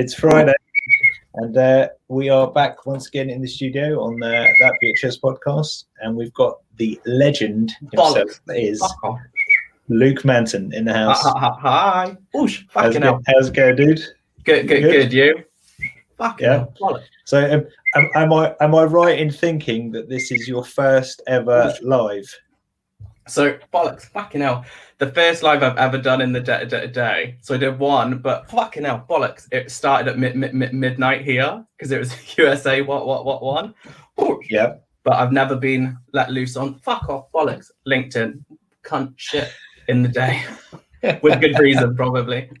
It's Friday, and uh, we are back once again in the studio on uh, that VHS podcast, and we've got the legend himself Bollocks. is Luke Manton in the house. Hi. Oosh. How's it, how's it going, dude? Good, good, Good? good. You? Fucking Yeah. Bollocks. So, um, am, am I am I right in thinking that this is your first ever live? So, bollocks. Fucking hell. The first live I've ever done in the day. day, day. So I did one, but fucking hell, bollocks. It started at mid, mid, mid, midnight here because it was USA what what what one. Ooh. Yeah. But I've never been let loose on fuck off bollocks. LinkedIn, cunt shit in the day. With good reason, probably.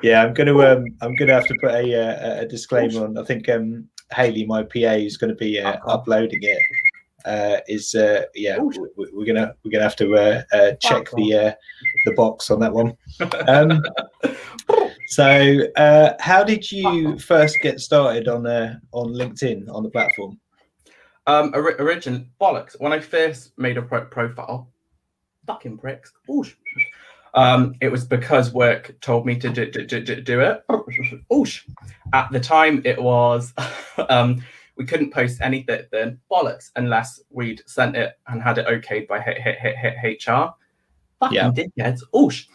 Yeah, I'm gonna um, I'm gonna have to put a uh, a disclaimer on. I think um, Haley, my PA, is going to be uh, uploading it, uh, is uh, yeah, we- we- we're gonna we're gonna have to uh, uh, check the uh, the box on that one. Um, so, uh, how did you first get started on uh, on LinkedIn on the platform? Um, ori- origin bollocks. When I first made a pro- profile, fucking pricks. Oosh. Um, it was because work told me to do, do, do, do- do it. Oosh. At the time, it was um, we couldn't post anything then bollocks unless we'd sent it and had it okayed by H- H- H- HR. Fucking Yeah. dickheads. Oosh.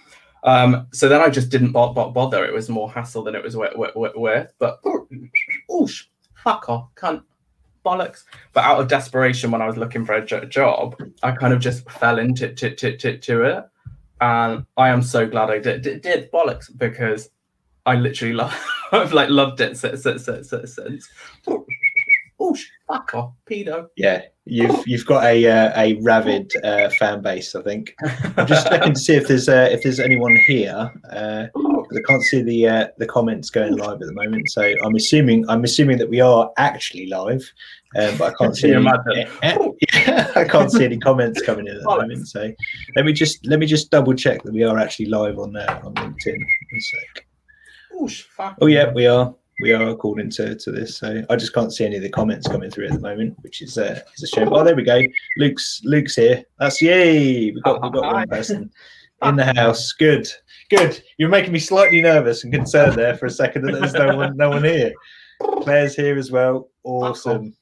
Um, so then I just didn't bo- bo- bother. It was more hassle than it was worth. worth, worth. But oosh, fuck off, cunt, bollocks. But out of desperation, when I was looking for a jo- job, I kind of just fell into to, to, to, to it, and I am so glad I did did, did bollocks because I literally love I've like loved it since since since since. Since. Oosh, fuck off, pedo. Yeah, you've you've got a uh, a rabid uh, fan base. I think. I'm just checking to see if there's uh, if there's anyone here. Uh, 'cause I can't see the uh, the comments going live at the moment, so I'm assuming I'm assuming that we are actually live, um, but I can't see. Any, I can't see any comments coming in at the moment. So let me just let me just double check that we are actually live on uh, on LinkedIn. One sec. Oosh, fuck. Oh yeah, we are. We are according to, to this. So I just can't see any of the comments coming through at the moment, which is uh, is a shame. Oh, there we go. Luke's Luke's here. That's yay. We got we got one person in the house. Good, good. You're making me slightly nervous and concerned there for a second that there's no one no one here. Claire's here as well. Awesome.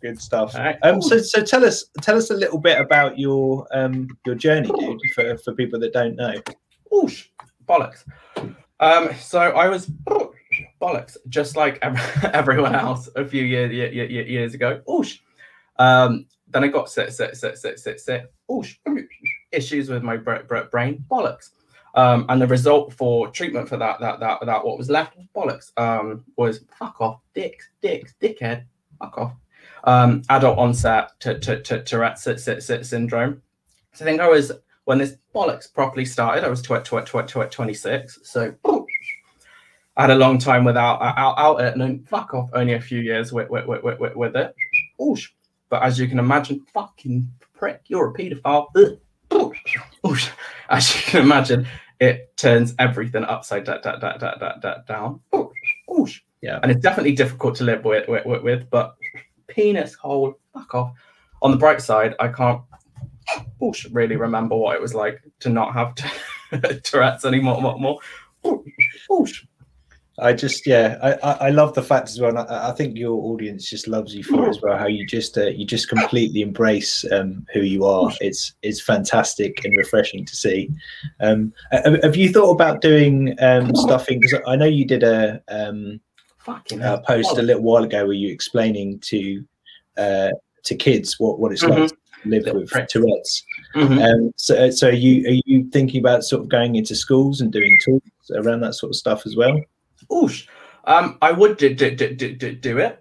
Good stuff. Um, so so tell us tell us a little bit about your um your journey, dude, for, for people that don't know. Oosh, bollocks. Um, so I was bollocks, just like ev- everyone else a few years years ago. Oosh. Um, then I got sick, sick, sick, sick, sick, sick. Oosh. Issues with my bra- bra- brain. Bollocks. Um, and the result for treatment for that, that, that, that, what was left, bollocks, um, was fuck off, dicks, dicks, dickhead, fuck off. Um, adult onset to, to, to Tourette sy- sy- sy- syndrome. So I think I was when this bollocks properly started, I was tw- tw- tw- tw- 26. So I had a long time without uh, out, out it, and then fuck off, only a few years with with, with, with, with it. Oosh. But as you can imagine, fucking prick, you're a paedophile. Oosh. Oosh. As you can imagine, it turns everything upside da- da- da- da- da- da- down. Oosh. Oosh. Yeah. And it's definitely difficult to live with, with, with, with but penis hole, fuck off. On the bright side, I can't oosh, really remember what it was like to not have t- Tourette's anymore. More, more. Oosh. I just yeah, I, I, I love the fact as well. And I, I think your audience just loves you for it as well. How you just uh, you just completely embrace um, who you are. It's it's fantastic and refreshing to see. Um, have, you thought about doing um, stuffing? Because I know you did a um, a post a little while ago where you explaining to uh, to kids what, what it's like Mhm. to live with. Tourette's. Mhm. Um, so so are you are you thinking about sort of going into schools and doing talks around that sort of stuff as well? Oosh. Um, I would do, do, do, do, do, do it.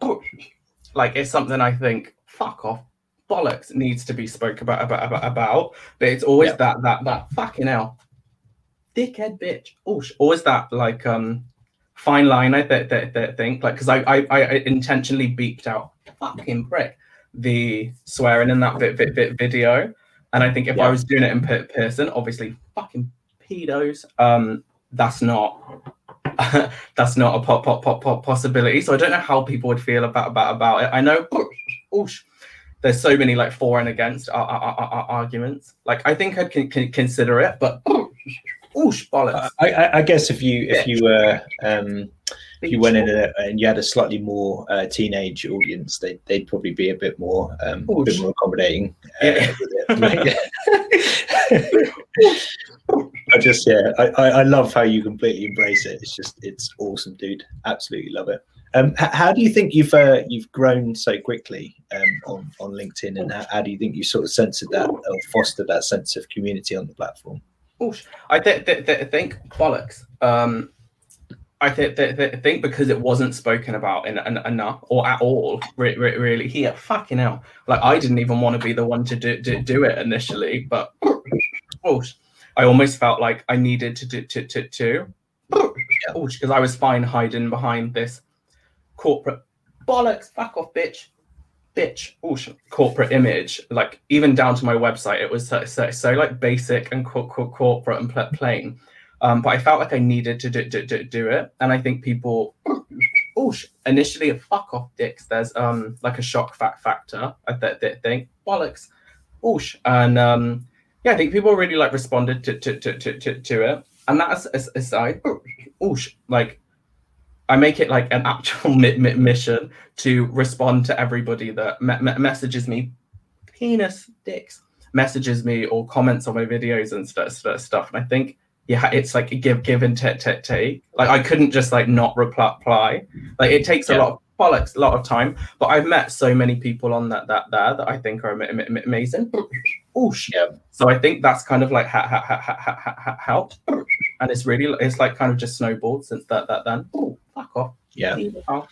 Like it's something I think fuck off bollocks needs to be spoke about about about, about. But it's always Yeah. that that that fucking hell, dickhead bitch. Oosh. Always that like um fine line. I th- th- th- think like because I, I I intentionally beeped out fucking prick the swearing in that bit, bit, bit video. And I think if Yeah. I was doing it in person, obviously fucking pedos. Um, that's not that's not a pop, pop, pop, pop possibility. So I don't know how people would feel about about about it. I know, oosh, there's so many like for and against ar- ar- ar- ar- arguments. Like I think I'd con- con- consider it, but Oosh, bollocks. I, I, I guess if you if you were um, if you went in a, and you had a slightly more uh, teenage audience, they they'd probably be a bit more um, a bit more accommodating. Uh, Yeah. I just yeah, I, I love how you completely embrace it. It's just it's awesome, dude. Absolutely love it. Um, how do you think you've uh, you've grown so quickly um, on on LinkedIn, and how, how do you think you sort of censored that or fostered that sense of community on the platform? I th- th- th- think bollocks. Um, I th- th- th- think because it wasn't spoken about in, in, enough or at all, re- re- really. Here, fucking hell. Like, I didn't even want to be the one to do, do, do it initially, but oosh, I almost felt like I needed to do to, to, to because I was fine hiding behind this corporate bollocks, fuck off, bitch. Bitch, oosh, corporate image, like even down to my website, it was so, so, so like basic and co- co- corporate and pl- plain. Um, but I felt like I needed to do, do, do, do it, and I think people, oosh, initially fuck off dicks. There's um like a shock fact factor. I th- th- think bollocks, oosh, and um yeah, I think people really like responded to to to to, to, to it, and that's as- aside, oosh, oh, oh, like I make it like an actual mi- mi- mission to respond to everybody that me- me- messages me, penis dicks, messages me or comments on my videos and stuff, stuff, stuff. And I think, yeah, it's like a give, give and take, take, take. Like I couldn't just like not reply. Like it takes a lot of bollocks, a lot of time. But I've met so many people on that that there that I think are ama- ama- amazing. Oh shit. Yeah. So I think that's kind of like how, ha- ha- ha- and it's really it's like kind of just snowballed since that that then. Oh, fuck off. Yeah. Oh.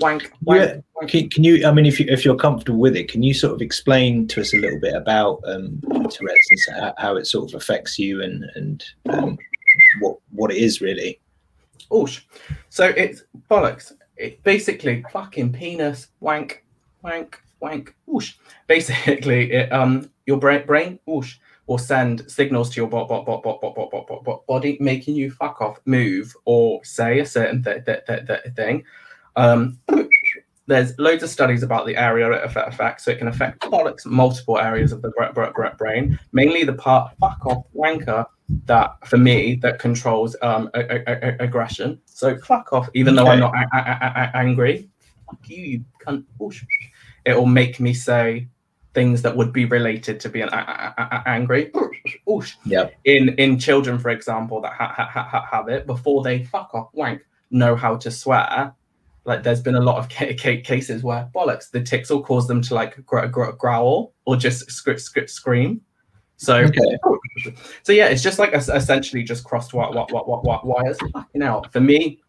Wank. Yeah. wank, wank. Can, can you? I mean, if you if you're comfortable with it, can you sort of explain to us a little bit about um, Tourette's and how, how it sort of affects you and and um, what what it is really? Oosh. So it's bollocks. It basically fucking penis wank wank wank oosh. Basically, it um your brain brain oosh will send signals to your bot bot bot bot bot bot bot bot, bot body making you fuck off, move or say a certain th- th- th- th- thing. Um, there's loads of studies about the area it affects, so it can affect bollocks multiple areas of the bra- bra- bra- brain, mainly the part fuck off wanker that for me that controls um a- a- a- aggression. So fuck off, even though I'm not angry. Fuck you, you cunt. It will make me say things that would be related to being a- a- a- angry. Yeah. In in children, for example, that ha- ha- ha- ha- have it before they fuck off wank know how to swear. Like there's been a lot of ca- ca- cases where bollocks the tics will cause them to like gr- gr- growl or just script script scream. So Okay. so yeah, it's just like es- essentially just crossed what what what what what wires fucking out. For me,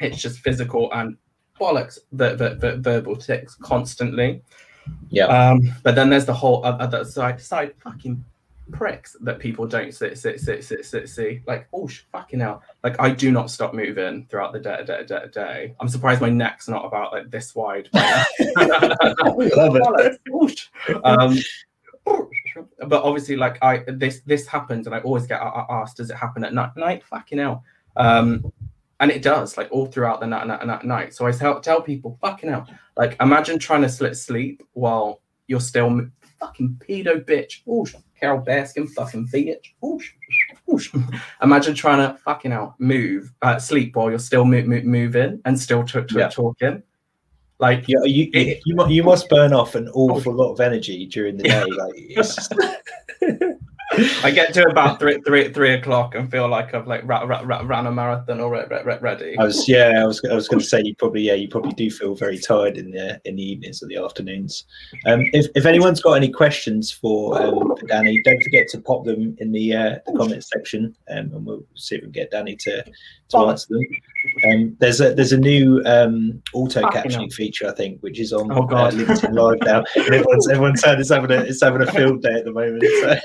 it's just physical and bollocks the the, the verbal tics constantly. Yeah. Um, but then there's the whole other side side fucking pricks that people don't sit sit sit sit sit see. Like oh sh- fucking hell! Like I do not stop moving throughout the day day day. day. I'm surprised my neck's not about like this wide. Love it. Um, but obviously, like I this this happens, and I always get asked, "Does it happen at night?" Night, fucking hell. Um, and it does, like all throughout the night, night, night, night. So I tell tell people, fucking hell, like imagine trying to slit sleep while you're still m- fucking pedo bitch. Whoosh. Carole Baskin, fucking bitch. Whoosh. Whoosh. Imagine trying to fucking out move, uh, sleep while you're still mo- mo- moving and still t- t- Yeah. talking. Like Yeah, you, you, you, you must burn off an awful lot of energy during the day. Like, it's just, I get to about three, three, three o'clock and feel like I've like ra- ra- ra- ran a marathon or re- re- ready. I was, yeah, I was, I was going to say you probably, yeah, you probably do feel very tired in the in the evenings or the afternoons. Um, if, if anyone's got any questions for, um, for Danny, don't forget to pop them in the uh, the comment section, um, and we'll see if we can get Danny to to answer them. Um, there's a there's a new um, auto captioning feature, I think, which is on Oh, God. uh, LinkedIn Live now. And everyone's everyone's saying it's having a it's having a field day at the moment. So.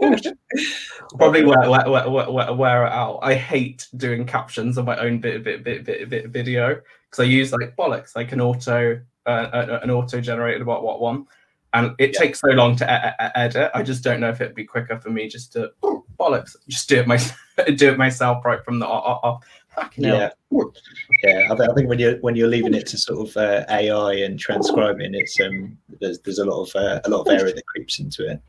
Probably wear, wear, wear, wear, wear, wear it out. I hate doing captions on my own bit, bit, bit, bit, bit video because I use like bollocks, like an auto, uh, uh, an auto generated what what one, and it Yeah. takes so long to e- e- edit. I just don't know if it'd be quicker for me just to bollocks, just do it myself, do it myself right from the off. off. Fucking hell. Yeah. Yeah, I, th- I think when you're when you're leaving it to sort of uh, AI and transcribing, it's um there's there's a lot of uh, a lot of error that creeps into it.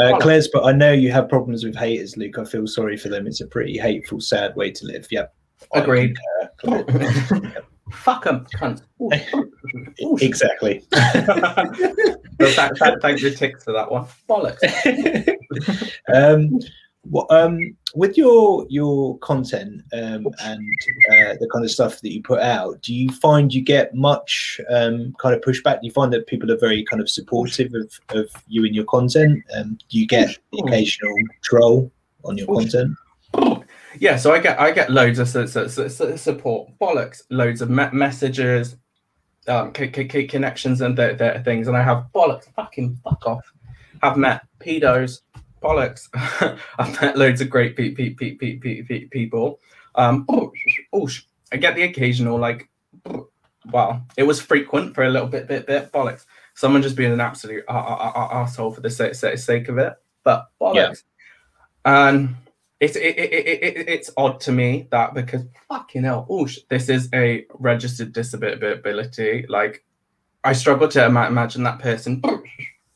Uh, Claire's, but I know you have problems with haters, Luke. I feel sorry for them. It's a pretty hateful, sad way to live. Yep. Agreed. Fuck them, cunt. exactly. thank, thank, thank the tics for that one. Bollocks. um, um, with your your content um, and uh, the kind of stuff that you put out, do you find you get much um, kind of pushback? Do you find that people are very kind of supportive of, of you and your content? Um, do you get the occasional troll on your content? Yeah, so I get I get loads of su- su- su- support, bollocks, loads of me- messages, um, c- c- connections, and th- th- things, and I have bollocks, fucking fuck off. I've met pedos, bollocks. I've met loads of great pe- pe- pe- pe- pe- pe- people. Um, oh, oh, I get the occasional like, well, it was frequent for a little bit, bit, bit bollocks. Someone just being an absolute a- a- a- asshole for the sake, sake of it, but bollocks. Yeah. And it's it, it, it, it, it's odd to me that because fucking hell, oosh, this is a registered disability. Like, I struggle to ima- imagine that person,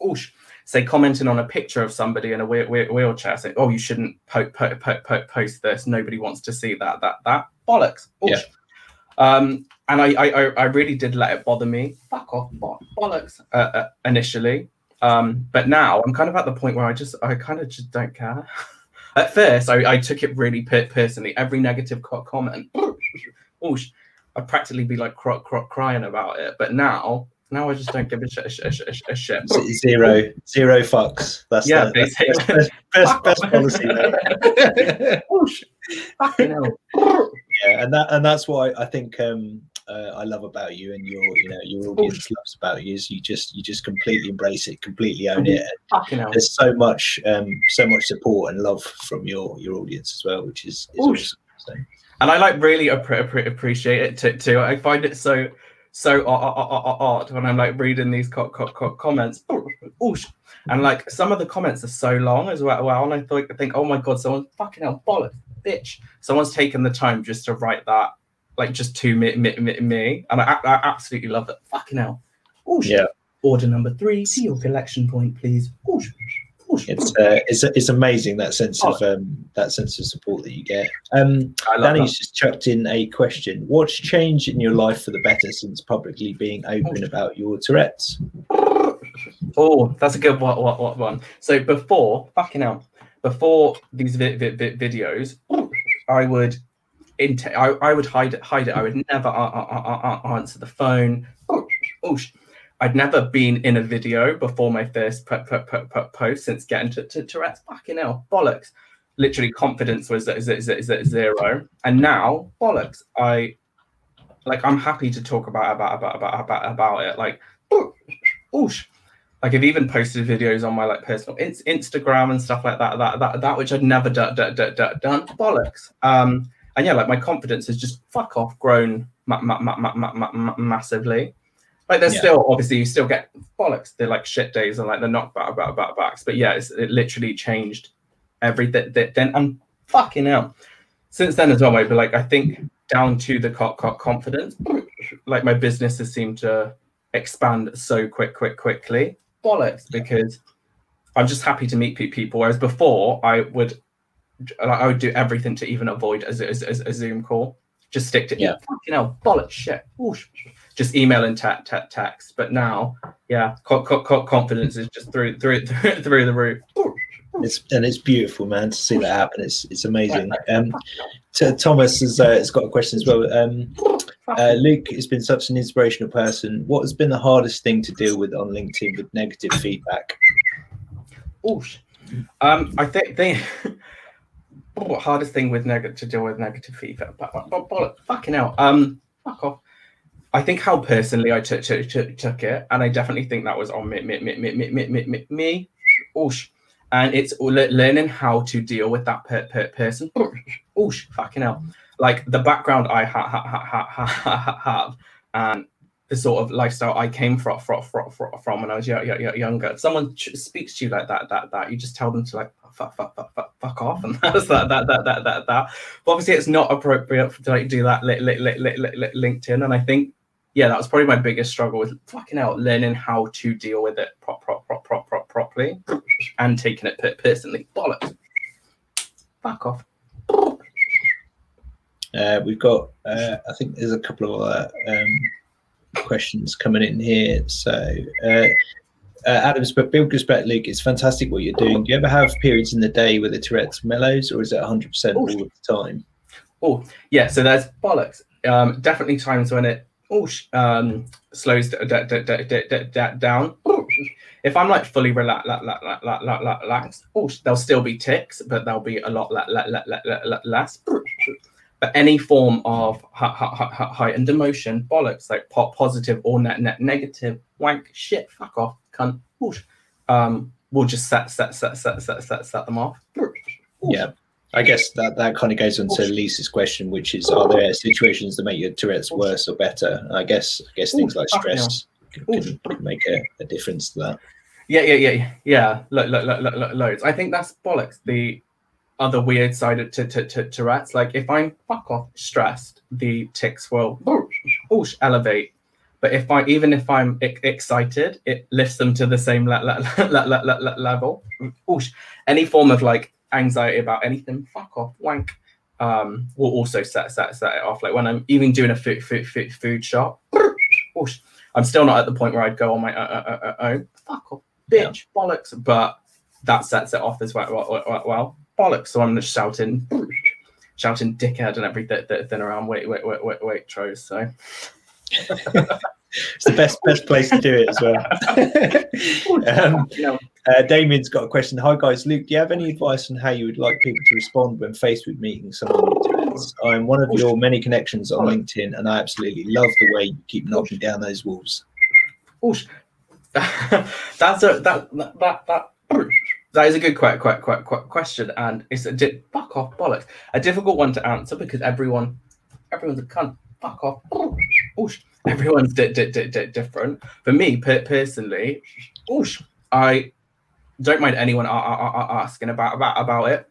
oosh, say commenting on a picture of somebody in a wheel, wheel, wheelchair, saying, "Oh, you shouldn't po- po- po- post this. Nobody wants to see that. That that bollocks." Oosh. Yeah. Um, and I, I I really did let it bother me. Fuck off, bollocks. Uh, uh, initially, um, but now I'm kind of at the point where I just I kind of just don't care. At first, I, I took it really personally. Every negative comment, oosh, I'd practically be like cry, crying about it. But now, now I just don't give a shit. A, a, a, a shit. Zero, zero fucks. That's yeah, the, best, best, best, best policy. fucking hell. Yeah, and that and that's why I think um, uh, I love about you and your you know your audience loves about you is you just you just completely embrace it, completely own it. there's so much um, so much support and love from your your audience as well, which is, is awesome. So. And I like really appreciate it too. I find it so so odd when I'm like reading these co- co- co- comments. Oosh. And like some of the comments are so long as well. well and I think, I think, oh my god, someone's fucking hell bollocks, bitch. Someone's taken the time just to write that like just to me, me, me, me. and I, I, absolutely love it. Fucking hell. Oh, yeah. Order number three to your collection point, please. Oosh. It's uh, it's it's amazing that sense of um, that sense of support that you get. Um, Danny's that. just chucked in a question: What's changed in your life for the better since publicly being open about your Tourette's? Oh, that's a good one. What one? So before, fucking hell, before these vi- vi- vi- videos, I would into I, I would hide it hide it i would never uh, uh, uh, answer the phone oh, oh, i'd never been in a video before my first po- po- po- post since getting to, to tourette's fucking hell. Bollocks. Literally confidence was at zero. And now bollocks. I like i'm happy to talk about about about about about, about it. Like oosh. Like I've even posted videos on my like personal in- Instagram and stuff like that, that, that, that, which I'd never d- d- d- done. Bollocks. Um, and yeah, like my confidence has just fuck off grown ma- ma- ma- massively. Like there's yeah. still obviously you still get bollocks. They're like shit days and like the knockback about about backs. But yeah, it literally changed everything. Then I'm fucking out. Since then as well, maybe like I think down to the co- co- confidence, like my business has seemed to expand so quick, quick, quickly. Bollocks because I'm just happy to meet people. Whereas before I would I would do everything to even avoid a, a, a Zoom call. Just stick to yeah. fucking hell, bollocks, shit. Oosh. Just email and te- te- text. But now, yeah, co- co- co- confidence is just through through through, through the roof. It's and it's beautiful, man, to see that happen. It's it's amazing. Um, to, Thomas has, uh, has got a question as well. Um, uh, Luke has been such an inspirational person. What has been the hardest thing to deal with on LinkedIn with negative feedback? Oosh. Um, I think they oh, hardest thing with negative to deal with negative feedback. But, but, but, fucking hell. Um, fuck off. I think how personally I took took, took, took it, and I definitely think that was on me me me me me me me, me, me. Oosh. and it's learning how to deal with that per, per person. Oosh, fucking hell. Like the background I ha, ha, ha, ha, ha, have, and the sort of lifestyle I came from from, from, from when I was younger. If someone speaks to you like that, that, that, you just tell them to like fuck, fuck, fuck, fuck, fuck off, and that's that, that, that, that, that, that. But obviously, it's not appropriate to like do that li- li- li- li- li- LinkedIn, and I think, yeah, that was probably my biggest struggle with fucking out learning how to deal with it prop, prop, prop, prop, prop, properly and taking it personally. Bollocks. Fuck off. Uh, we've got, uh, I think there's a couple of other um, questions coming in here. So, uh, uh, Adams, but Bill Grisbeck, Luke, it's fantastic what you're doing. Do you ever have periods in the day where the Tourette's mellows, or is it 100% all the time? Oh, yeah. So there's bollocks. Um, definitely times when it oh, um, slows d- d- d- down. If I'm like fully relaxed, relaxed, oh, there'll still be tics, but there'll be a lot less. But any form of heightened emotion, bollocks, like pop positive or net net negative, wank, shit, fuck off, cunt, whoosh, um, we'll just set set set set set set set them off. Yeah. I guess that, that kind of goes on to Lisa's question, which is: Are there situations that make your Tourette's worse or better? I guess I guess things like stress can, make a, a, difference to that. Yeah, yeah, yeah, yeah. Lo- lo- lo- loads. I think that's bollocks. The other weird side of to, to, to Tourette's, like if I'm fuck off stressed, the tics will whoosh, elevate. But if I even if I'm excited, it lifts them to the same le- le- le- level. Whoosh. Any form of like anxiety about anything, fuck off, wank, um, will also set, set, set it off. Like when I'm even doing a food, food, food, food shop, whoosh, I'm still not at the point where I'd go on my uh, uh, uh, own. Fuck off, bitch, yeah. bollocks. But that sets it off as well. well, well. Bollocks. So I'm just shouting, shouting dickhead and everything then around wait, wait, wait, wait, wait, Tros. So. it's the best best place to do it as well. um, uh, Damien's got a question. Hi guys, Luke. Do you have any advice on how you would like people to respond when faced with meeting someone I'm one of your many connections on LinkedIn, and I absolutely love the way you keep knocking down those walls. That's a that that that. That is a good quite, quite, quite, quite question, and it's a di- fuck off bollocks. A difficult one to answer because everyone, everyone's a cunt. Fuck off. Oosh. Everyone's di- di- di- different. For me per- personally, oosh, I don't mind anyone asking about about about it.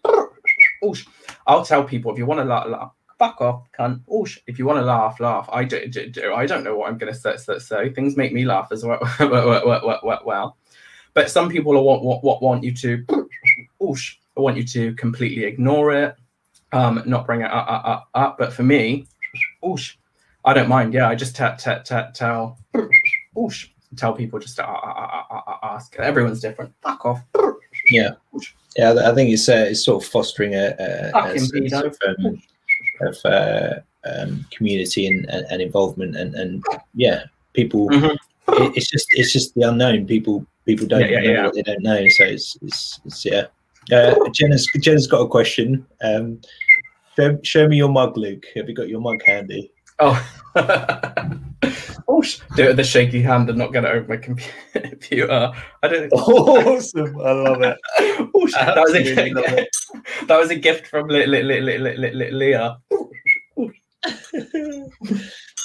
Oosh. I'll tell people if you want to laugh, laugh fuck off, cunt. Oosh. If you want to laugh, laugh. I do, do, do. I don't know what I'm going to say, say. Things make me laugh as well. well. But some people want, want, want you to, oosh, I want you to completely ignore it, um, not bring it up, up, up. But for me, oosh, I don't mind. Yeah, I just t- t- t- tell, oosh, tell people just to ask. Everyone's different. Fuck off. Yeah, yeah. I think it's uh, it's sort of fostering a, a, a sense of, um, of uh, um, community and, and, and, involvement, and, and yeah, people. Mm-hmm. It, it's just it's just the unknown. People people don't yeah, yeah, know yeah. what they don't know. So it's it's, it's yeah. Uh, Jenna's Jenna's got a question. Um, show, show me your mug, Luke. Have you got your mug handy? Oh. oh, do it with a shaky hand and not get it over my computer. I don't. Awesome! I love it. oh, that was a gift. That was a gift from Leah.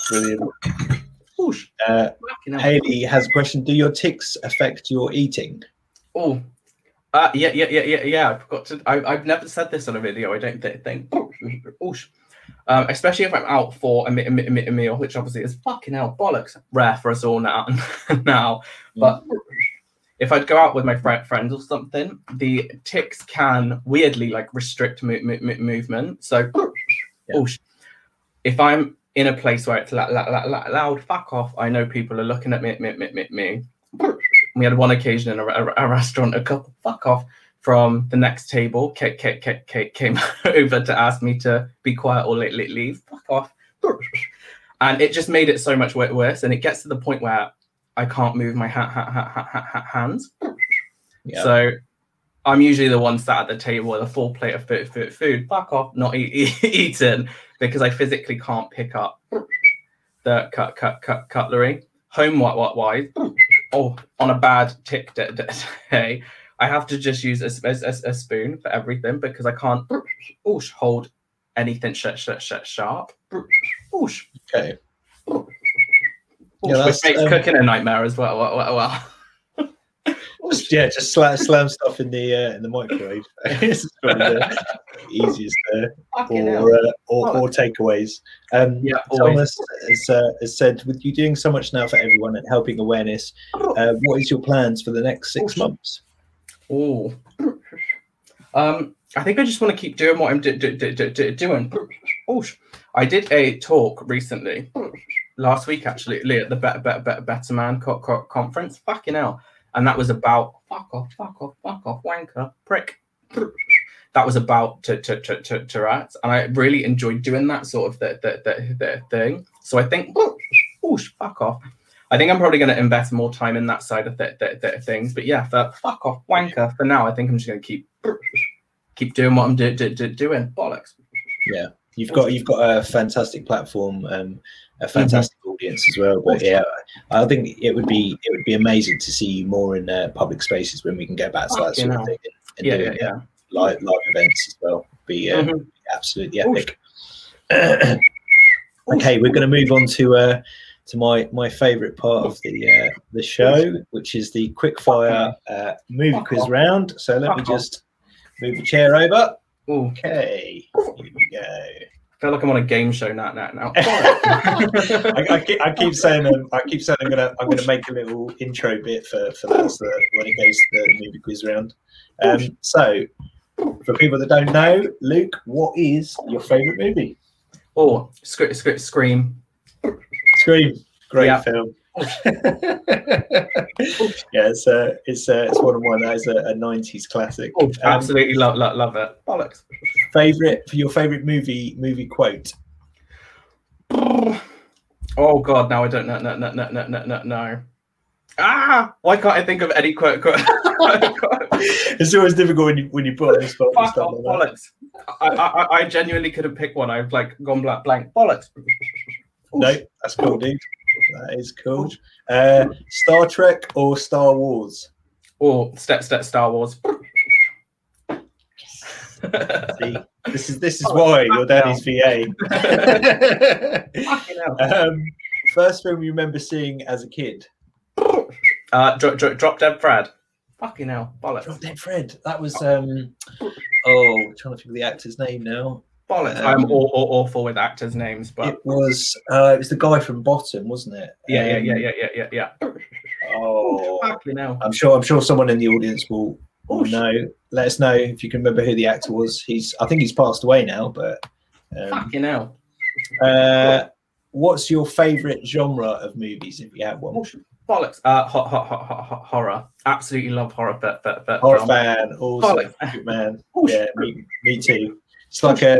Brilliant. Uh, Haley has a question. Do your tics affect your eating? Oh, uh, yeah, yeah, yeah, yeah, yeah. I forgot to. I, I've never said this on a video. I don't think. Oh, um, especially if I'm out for a, a, a, a, meal, which obviously is fucking hell bollocks rare for us all now. now, but if I'd go out with my fr- friends or something, the tics can weirdly like restrict mo- mo- movement. So, yeah. if I'm in a place where it's la- la- la- loud, fuck off. I know people are looking at me. me, me, me. We had one occasion in a, a, a restaurant, a couple, fuck off from the next table Kate, Kate, Kate, Kate came over to ask me to be quiet or leave. Fuck off. And it just made it so much worse. And it gets to the point where I can't move my ha- ha- ha- hands. Yeah. So I'm usually the one sat at the table with a full plate of food, food, food fuck off, not eat, eaten, because I physically can't pick up the cut, cut, cut, cutlery. Home what, what, wise, oh, on a bad tic day, I have to just use a, a, a spoon for everything because I can't oosh, hold anything sh- sh- sh- sharp. Oosh. Okay. Oosh, yeah, which makes um, cooking a nightmare as well. well, well, well. Just, yeah, just slam, slam stuff in the uh, in the microwave. it's probably the easiest there, or, uh, or, or takeaways. Um, yeah, Thomas has, uh, has, said, with you doing so much now for everyone and helping awareness, uh, what is your plans for the next six months? Oh, um, I think I just want to keep doing what I'm do, do, do, do, doing. Oh, I did a talk recently, last week actually, at the Better, Better, Better, Better Man co- co- conference. Fucking hell. And that was about fuck off, fuck off, fuck off, wanker, prick. That was about to to to to, to rats, and I really enjoyed doing that sort of the the, the, the thing. So I think, oh, fuck off. I think I'm probably going to invest more time in that side of the, the, the things. But yeah, for fuck off, wanker. For now, I think I'm just going to keep keep doing what I'm do, do, do, doing. Bollocks. Yeah, you've got you've got a fantastic platform, um, a fantastic mm-hmm. audience as well. But yeah, I think it would be it would be amazing to see you more in uh, public spaces when we can get back to that sort of thing. And, and yeah, yeah, yeah. Live live events as well. Be uh, mm-hmm. absolutely epic. okay, we're going to move on to. Uh, to my my favorite part of the uh, the show, which is the quickfire uh, movie quiz round. So let me just move the chair over. Okay, here we go. I feel like I'm on a game show now. Now, now. I, I, keep, I, keep, saying um, I keep saying I'm gonna I'm gonna make a little intro bit for for that so when it goes to the movie quiz round. Um, so for people that don't know, Luke, what is your favorite movie? Oh, sc- sc- Scream. Scream, great yeah. film. yeah, it's uh, it's uh, it's one of mine. That is a, a '90s classic. Oh, absolutely um, love, love love it. Bollocks. Favorite for your favorite movie movie quote. Oh God, now I don't know. No, no, no, no, no, no, no. Ah, why can't I think of any quote? quote? it's always difficult when you when you put on the spot. Fuck off, like bollocks. I, I I genuinely couldn't pick one. I've like gone black blank. Bollocks. No, that's cool, dude. That is cool. Uh, Star Trek or Star Wars? Or step step Star Wars. See, this is this is why your daddy's VA. um, first film you remember seeing as a kid? Uh, Drop, Drop, Drop Dead Fred. Fucking hell, bollocks. Drop Dead Fred. That was um. Oh, I'm trying to think of the actor's name now. Bollocks. Um, I'm all, all, awful with actors' names, but it was uh, it was the guy from Bottom, wasn't it? Yeah, um, yeah, yeah, yeah, yeah, yeah, yeah. Oh, I'm sure. I'm sure someone in the audience will, will know. Let us know if you can remember who the actor was. He's, I think he's passed away now, but um, fucking hell. Uh, what's your favourite genre of movies, if you have one? Bollocks. Uh, hot, hot, hot, hot, hot, horror. Absolutely love horror. But, but, but horror fan. Awesome. Good man. Yeah, me, me too. It's like a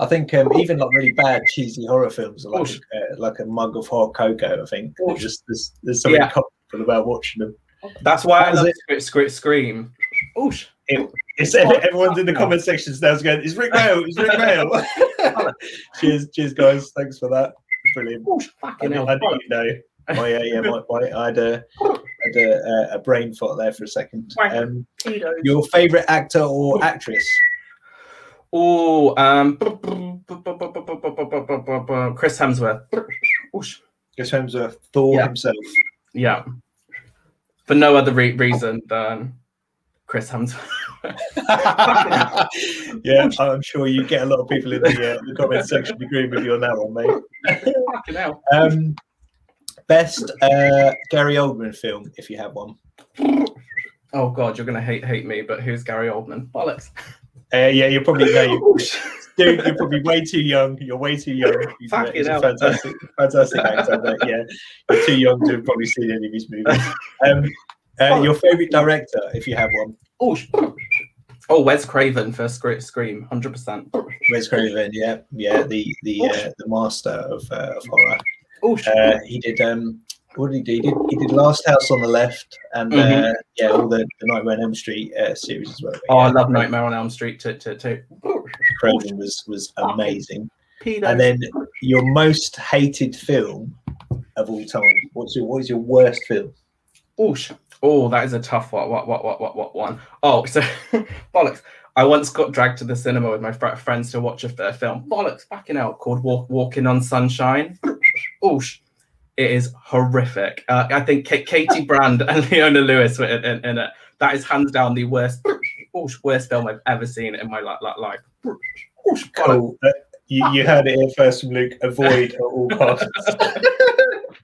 I think um, even like really bad cheesy horror films are like a, uh, like a mug of hot cocoa. I think just there's, there's something yeah. comfortable about watching them. That's why that I love it. Script Scream. Oosh. It, it's, everyone's in the comment sections now going, "Is Rik Mayall? Is Rik Mayall?" cheers, cheers, guys. Thanks for that. Brilliant. Oosh, fucking I, I you know. My, uh, yeah, my, my, I had a, had a, a brain fart there for a second. Um, your favorite actor or actress? Oh, um, Chris Hemsworth. Chris Hemsworth, Thor yeah. himself. Yeah. For no other re- reason than Chris Hemsworth. yeah, I'm sure you get a lot of people in the, uh, the comment section agreeing with you on that one, mate. um, best uh, Gary Oldman film, if you have one. Oh God, you're gonna hate hate me, but who's Gary Oldman? Bollocks. Uh, yeah, you're probably no, dude. You're probably way too young. You're way too young. He's, a, he's a fantastic, fantastic actor. But yeah, you're too young to have probably seen any of his movies. Um, uh, your favorite director, if you have one. Oh, oh, Wes Craven for Scream, hundred percent. Wes Craven, yeah, yeah, the the uh, the master of, uh, of horror. Oh, uh, he did um, what did he do? He did, he did Last House on the Left and uh, mm-hmm. yeah, all the, the Nightmare on Elm Street uh, series as well. But, oh, yeah, I love Nightmare on Elm Street too. too, too. Craven was was amazing. And then your most hated film of all time. What's your what is your worst film? Oh, oh, that is a tough one. What what what what what one? Oh, so bollocks. I once got dragged to the cinema with my friends to watch a film. Bollocks, fucking out, called Walk, Walking on Sunshine. Oh, it is horrific. Uh, I think K- Katy Brand and Leona Lewis were in, in, in, it. That is hands down the worst, worst film I've ever seen in my life. Cool. Uh, you, you heard it here first from Luke. Avoid at all costs.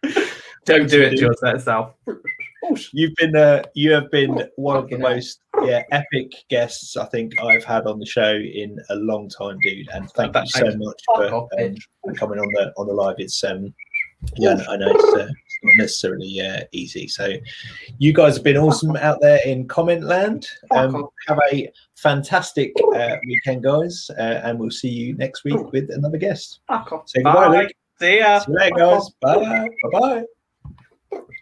Don't do it to yourself. You've been uh, you have been one of the most yeah, epic guests I think I've had on the show in a long time, dude. And thank you so much for, um, for coming on the on the live. It's um yeah, I know it's, uh, it's not necessarily uh, easy. So, you guys have been awesome out there in comment land. Um, have a fantastic uh, weekend, guys, uh, and we'll see you next week with another guest. Say goodbye, Bye. Luke. See ya. See you later, guys. Bye. Bye. Bye.